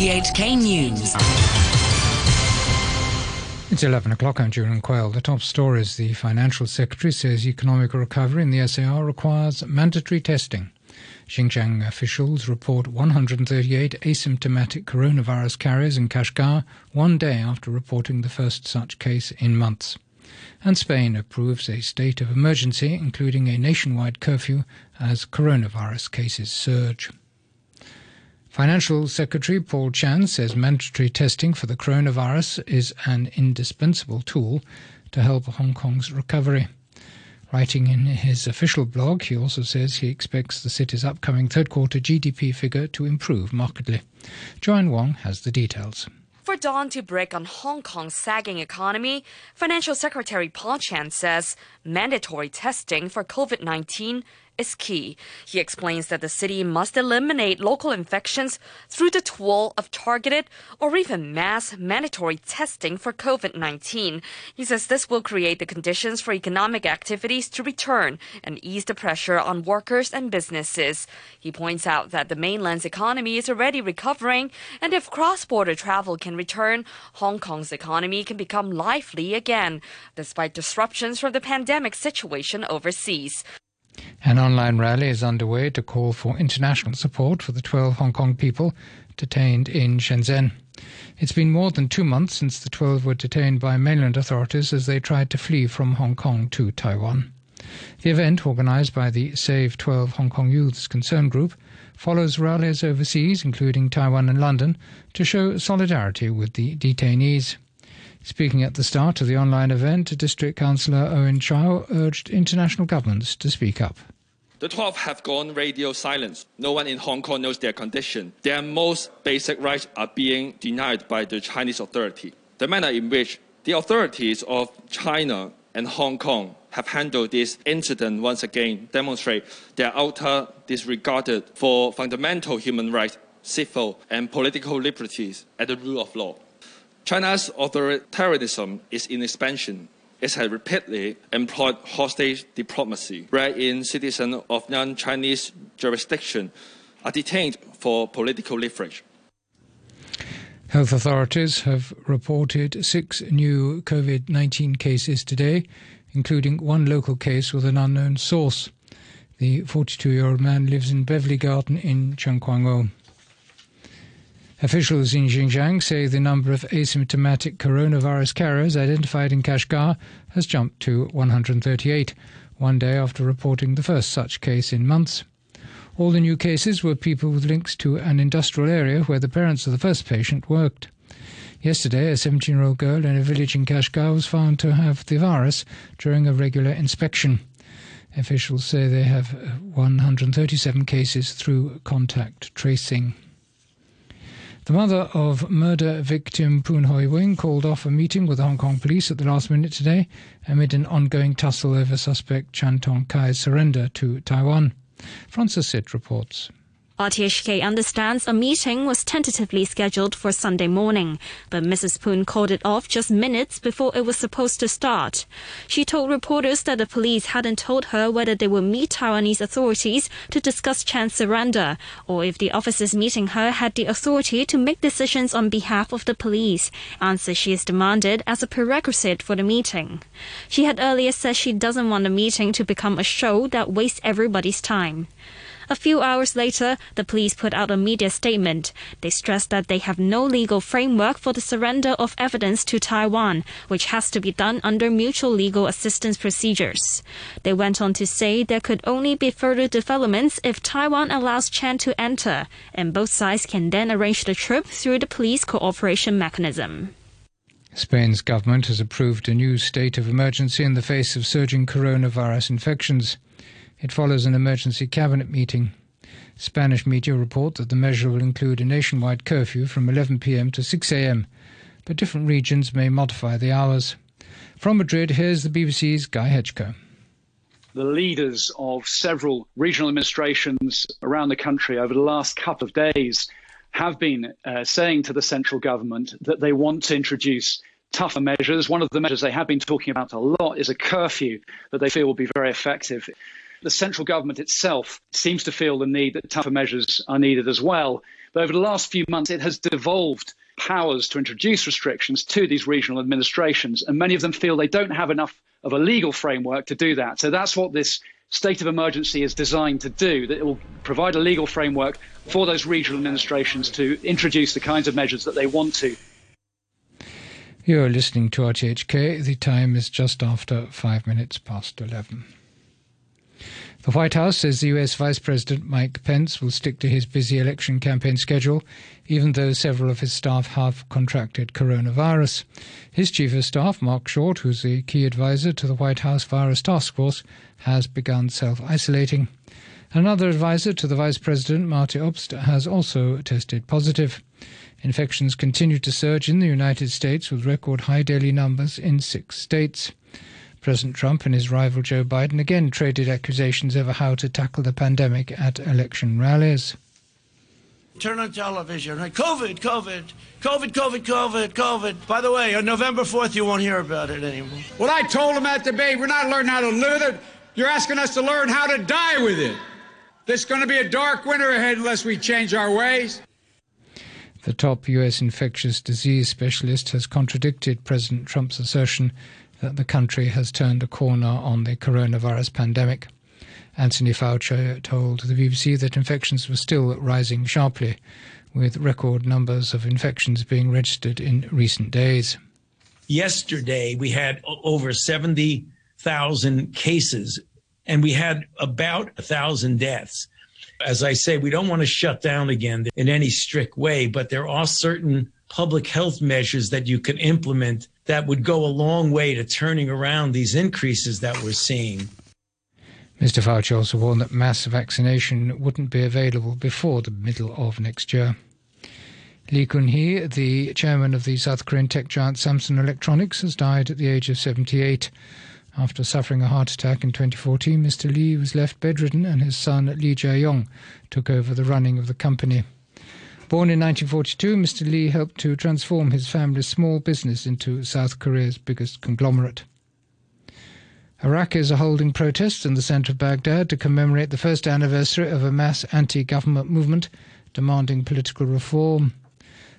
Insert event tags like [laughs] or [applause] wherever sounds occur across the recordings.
RTHK News. It's 11 o'clock. I'm Julian Quayle. The top stories. The Financial Secretary says economic recovery in the SAR requires mandatory testing. Xinjiang officials report 138 asymptomatic coronavirus carriers in Kashgar one day after reporting the first such case in months. And Spain approves a state of emergency, including a nationwide curfew, as coronavirus cases surge. Financial Secretary Paul Chan says mandatory testing for the coronavirus is an indispensable tool to help Hong Kong's recovery. Writing in his official blog, he also says he expects the city's upcoming third quarter GDP figure to improve markedly. Joanne Wong has the details. For dawn to break on Hong Kong's sagging economy, Financial Secretary Paul Chan says mandatory testing for COVID 19 is key. He explains that the city must eliminate local infections through the tool of targeted or even mass mandatory testing for COVID 19. He says this will create the conditions for economic activities to return and ease the pressure on workers and businesses. He points out that the mainland's economy is already recovering, and if cross border travel can return, Hong Kong's economy can become lively again, despite disruptions from the pandemic situation overseas. An online rally is underway to call for international support for the 12 Hong Kong people detained in Shenzhen. It's been more than two months since the 12 were detained by mainland authorities as they tried to flee from Hong Kong to Taiwan. The event, organised by the Save 12 Hong Kong Youths Concern Group, follows rallies overseas, including Taiwan and London, to show solidarity with the detainees. Speaking at the start of the online event, District Councillor Owen Chow urged international governments to speak up. The 12 have gone radio silence. No one in Hong Kong knows their condition. Their most basic rights are being denied by the Chinese authority. The manner in which the authorities of China and Hong Kong have handled this incident once again demonstrate their utter disregard for fundamental human rights, civil and political liberties, and the rule of law. China's authoritarianism is in expansion. It has repeatedly employed hostage diplomacy, wherein citizens of non Chinese jurisdiction are detained for political leverage. Health authorities have reported six new COVID 19 cases today, including one local case with an unknown source. The 42 year old man lives in Beverly Garden in Tseung Kwan O. Officials in Xinjiang say the number of asymptomatic coronavirus carriers identified in Kashgar has jumped to 138, one day after reporting the first such case in months. All the new cases were people with links to an industrial area where the parents of the first patient worked. Yesterday, a 17 year old girl in a village in Kashgar was found to have the virus during a regular inspection. Officials say they have 137 cases through contact tracing. The mother of murder victim Poon Hoi Wing called off a meeting with the Hong Kong police at the last minute today amid an ongoing tussle over suspect Chan Tong Kai's surrender to Taiwan. Francis Sitt reports. RTHK understands a meeting was tentatively scheduled for Sunday morning, but Mrs. Poon called it off just minutes before it was supposed to start. She told reporters that the police hadn't told her whether they would meet Taiwanese authorities to discuss Chan's surrender, or if the officers meeting her had the authority to make decisions on behalf of the police, answer she has demanded as a prerequisite for the meeting. She had earlier said she doesn't want the meeting to become a show that wastes everybody's time. A few hours later, the police put out a media statement. They stressed that they have no legal framework for the surrender of evidence to Taiwan, which has to be done under mutual legal assistance procedures. They went on to say there could only be further developments if Taiwan allows Chan to enter, and both sides can then arrange the trip through the police cooperation mechanism. Spain's government has approved a new state of emergency in the face of surging coronavirus infections. It follows an emergency cabinet meeting. Spanish media report that the measure will include a nationwide curfew from 11 pm to 6 am, but different regions may modify the hours. From Madrid, here's the BBC's Guy Hedgecoe. The leaders of several regional administrations around the country over the last couple of days have been uh, saying to the central government that they want to introduce tougher measures. One of the measures they have been talking about a lot is a curfew that they feel will be very effective the central government itself seems to feel the need that tougher measures are needed as well. But over the last few months, it has devolved powers to introduce restrictions to these regional administrations, and many of them feel they don't have enough of a legal framework to do that. So that's what this state of emergency is designed to do, that it will provide a legal framework for those regional administrations to introduce the kinds of measures that they want to. You're listening to RTHK. The time is just after five minutes past 11. The White House says the US Vice President Mike Pence will stick to his busy election campaign schedule, even though several of his staff have contracted coronavirus. His Chief of Staff, Marc Short, who's the key advisor to the White House Virus Task Force, has begun self isolating. Another advisor to the Vice President, Marty Obst, has also tested positive. Infections continue to surge in the United States with record high daily numbers in six states. President Trump and his rival Joe Biden again traded accusations over how to tackle the pandemic at election rallies. Turn on television, right? COVID, COVID, COVID, COVID, COVID, COVID. By the way, on November 4th, you won't hear about it anymore. Well, I told him at the debate, we're not learning how to live with it. You're asking us to learn how to die with it. There's going to be a dark winter ahead unless we change our ways. The top U.S. infectious disease specialist has contradicted President Trump's assertion that the country has turned a corner on the coronavirus pandemic. Anthony Fauci told the BBC that infections were still rising sharply, with record numbers of infections being registered in recent days. Yesterday, we had over 70,000 cases, and we had about 1,000 deaths. As I say, we don't want to shut down again in any strict way, but there are certain public health measures that you can implement that would go a long way to turning around these increases that we're seeing. Mr. Fauci also warned that mass vaccination wouldn't be available before the middle of next year. Lee Kun-hee, the chairman of the South Korean tech giant Samsung Electronics, has died at the age of 78. After suffering a heart attack in 2014, Mr. Lee was left bedridden and his son Lee Jae-yong took over the running of the company. Born in 1942, Mr. Lee helped to transform his family's small business into South Korea's biggest conglomerate. Iraqis are holding protests in the centre of Baghdad to commemorate the first anniversary of a mass anti government movement demanding political reform.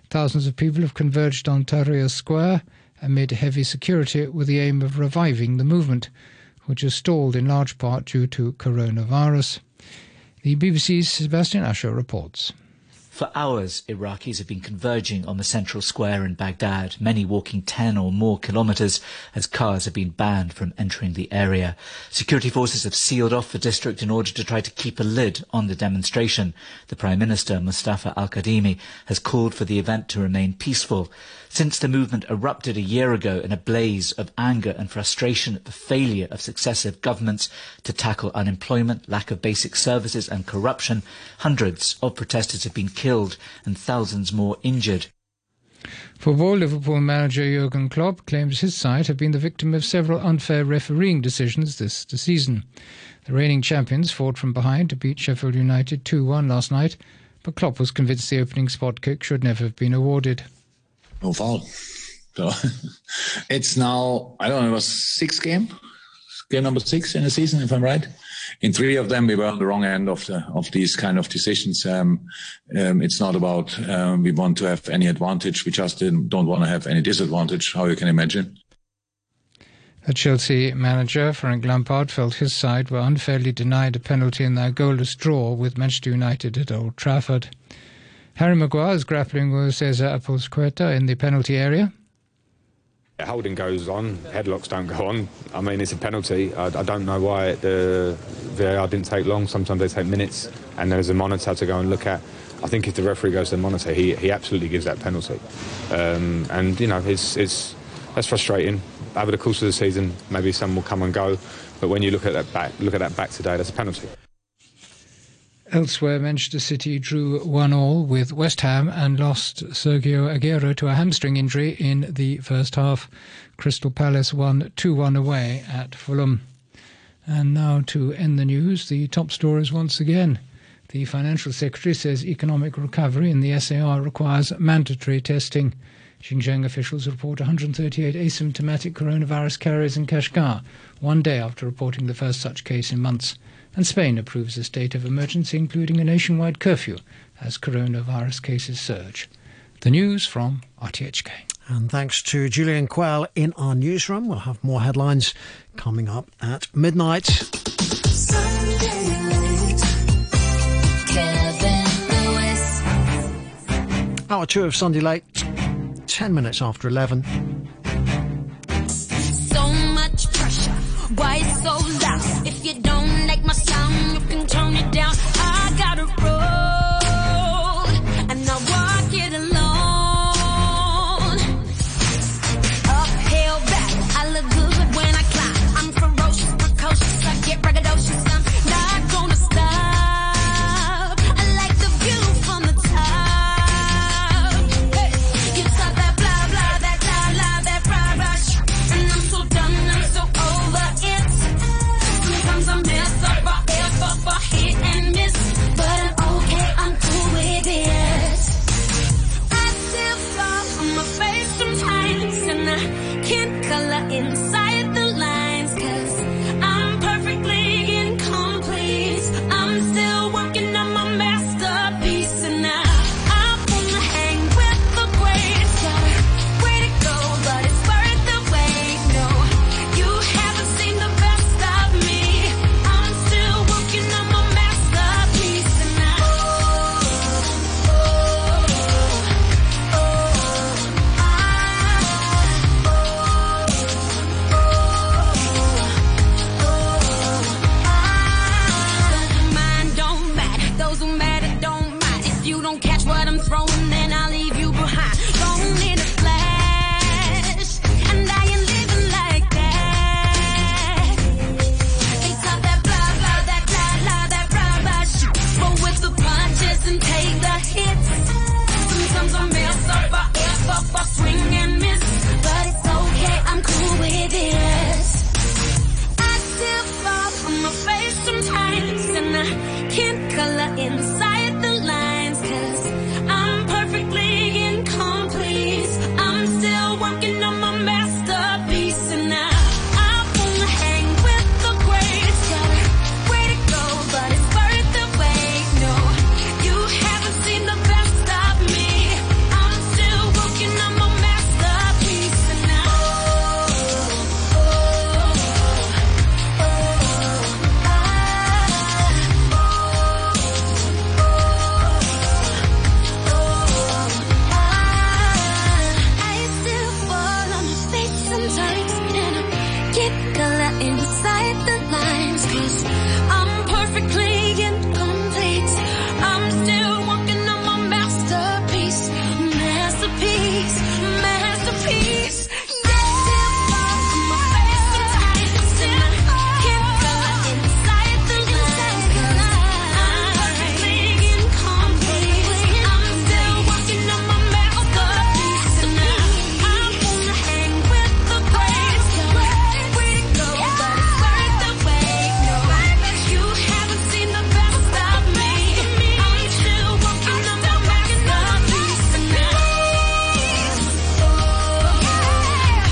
Thousands of people have converged on Tahrir Square amid heavy security with the aim of reviving the movement, which has stalled in large part due to coronavirus. The BBC's Sebastian Usher reports. For hours, Iraqis have been converging on the central square in Baghdad, many walking 10 or more kilometers as cars have been banned from entering the area. Security forces have sealed off the district in order to try to keep a lid on the demonstration. The Prime Minister, Mustafa al-Kadhimi, has called for the event to remain peaceful. Since the movement erupted a year ago in a blaze of anger and frustration at the failure of successive governments to tackle unemployment, lack of basic services and corruption, hundreds of protesters have been killed and thousands more injured. Football Liverpool manager Jurgen Klopp claims his side have been the victim of several unfair refereeing decisions this season. The reigning champions fought from behind to beat Sheffield United 2 1 last night, but Klopp was convinced the opening spot kick should never have been awarded no foul. So [laughs] it's now, I don't know, it was six game, game number six in the season, if I'm right. In three of them, we were on the wrong end of the of these kind of decisions. Um, um, it's not about um, we want to have any advantage. We just don't want to have any disadvantage. How you can imagine. The Chelsea manager Frank Lampard felt his side were unfairly denied a penalty in their goalless draw with Manchester United at Old Trafford. Harry Maguire is grappling with Cesar Azpilicueta in the penalty area. Holding goes on, headlocks don't go on. I mean, it's a penalty. I, I, don't know why the VAR didn't take long. Sometimes they take minutes, and there's a monitor to go and look at. I think if the referee goes to the monitor, he, he absolutely gives that penalty. Um, and, you know, it's, it's, that's frustrating. Over the course of the season, maybe some will come and go. But when you look at that back, look at that back today, that's a penalty. Elsewhere, Manchester City drew 1 all with West Ham and lost Sergio Aguero to a hamstring injury in the first half. Crystal Palace won 2 1 away at Fulham. And now to end the news, the top stories once again. The Financial Secretary says economic recovery in the SAR requires mandatory testing. Xinjiang officials report 138 asymptomatic coronavirus carriers in Kashgar, one day after reporting the first such case in months and Spain approves a state of emergency, including a nationwide curfew as coronavirus cases surge. The news from RTHK. And thanks to Julian Quayle in our newsroom. We'll have more headlines coming up at midnight. Hour two of Sunday Late, 10 minutes after 11. Can't color inside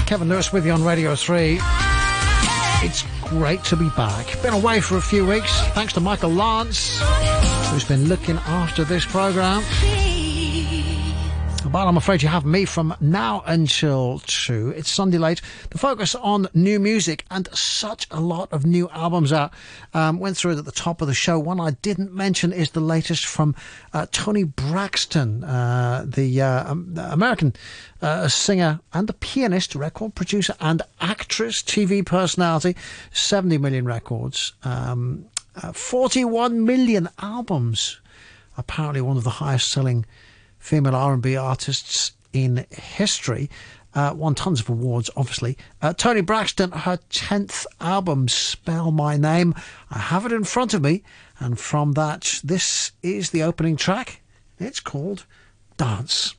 Kevin Lewis with you on Radio 3. It's great to be back. Been away for a few weeks. Thanks to Michael Lance, who's been looking after this program. But I'm afraid you have me from now until 2. It's Sunday late. The focus on new music and such a lot of new albums out. Um, went through it at the top of the show. One I didn't mention is the latest from uh, Toni Braxton, uh, the, uh, um, American uh, singer and the pianist, record producer and actress, TV personality. 70 million records, um, uh, 41 million albums. Apparently one of the highest selling female R&B artists in history. Uh, won tons of awards, obviously. Uh, Toni Braxton, her 10th album, Spell My Name. I have it in front of me. And from that, this is the opening track. It's called Dance.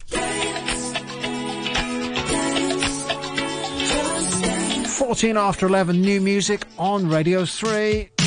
14 after 11, new music on Radio 3.